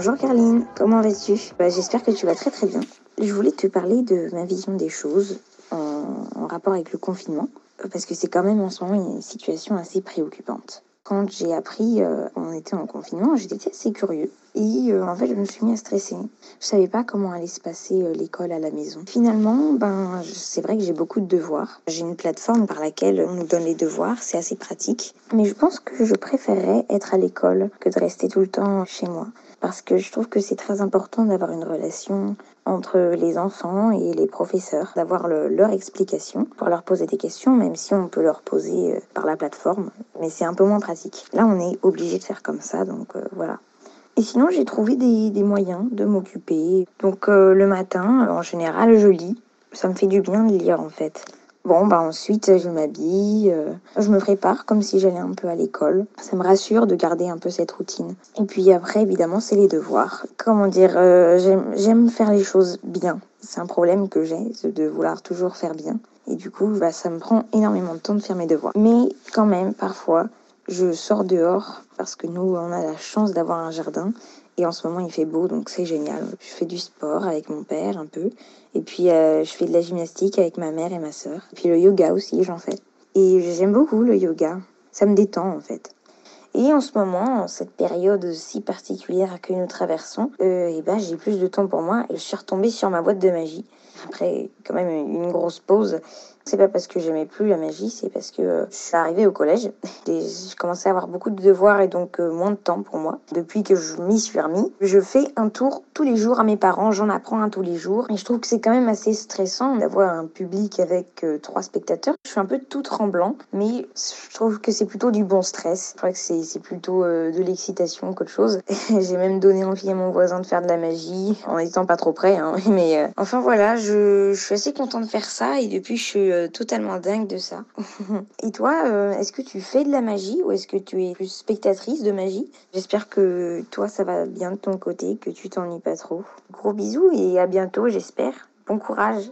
Bonjour Carline, comment vas-tu? Bah, J'espère que tu vas très très bien. Je voulais te parler de ma vision des choses en, en rapport avec le confinement, parce que c'est quand même en ce moment une situation assez préoccupante. Quand j'ai appris euh, qu'on était en confinement, j'étais assez curieux. Et euh, en fait, je me suis mis à stresser. Je savais pas comment allait se passer euh, l'école à la maison. Finalement, ben, c'est vrai que j'ai beaucoup de devoirs. J'ai une plateforme par laquelle on nous donne les devoirs. C'est assez pratique. Mais je pense que je préférerais être à l'école que de rester tout le temps chez moi parce que je trouve que c'est très important d'avoir une relation entre les enfants et les professeurs, d'avoir le, leur explication pour leur poser des questions, même si on peut leur poser euh, par la plateforme, mais c'est un peu moins pratique. Là, on est obligé de faire comme ça, donc euh, voilà. Et sinon, j'ai trouvé des, des, moyens de m'occuper. Donc euh, le matin, en général, je lis. Ça me fait du bien de lire en fait. Bon, bah ensuite, je m'habille, euh, je me prépare comme si j'allais un peu à l'école. Ça me rassure de garder un peu cette routine. Et puis après, évidemment, c'est les devoirs. Comment dire, euh, j'aime faire les choses bien. C'est un problème que j'ai, de vouloir toujours faire bien. Et du coup, bah, ça me prend énormément de temps de faire mes devoirs. Mais quand même, parfois, je sors dehors parce que nous, on a la chance d'avoir un jardin et en ce moment, il fait beau, donc c'est génial. Je fais du sport avec mon père un peu. Et puis, euh, je fais de la gymnastique avec ma mère et ma sœur. Et puis, le yoga aussi, j'en fais. Et j'aime beaucoup le yoga. Ça me détend, en fait. Et en ce moment, en cette période si particulière que nous traversons, euh, eh ben, j'ai plus de temps pour moi et je suis retombée sur ma boîte de magie. Après, quand même, une grosse pause. C'est pas parce que j'aimais plus la magie, c'est parce que euh, je suis arrivée au collège et j'ai commencé à avoir beaucoup de devoirs et donc euh, moins de temps pour moi. Depuis que je m'y suis remis, je fais un tour tous les jours à mes parents, j'en apprends un tous les jours et je trouve que c'est quand même assez stressant d'avoir un public avec euh, trois spectateurs. Je suis un peu tout tremblant, mais je trouve que c'est plutôt du bon stress. Je crois que c'est plutôt de l'excitation qu'autre chose. j'ai même donné envie à mon voisin de faire de la magie en étant pas trop près, hein. mais enfin voilà, je, suis assez contente de faire ça et depuis je suis euh, totalement dingue de ça. Et toi, euh, est-ce que tu fais de la magie ou est-ce que tu es plus spectatrice de magie? J'espère que toi, ça va bien de ton côté, que tu t'ennuies pas trop. Gros bisous et à bientôt, j'espère. Bon courage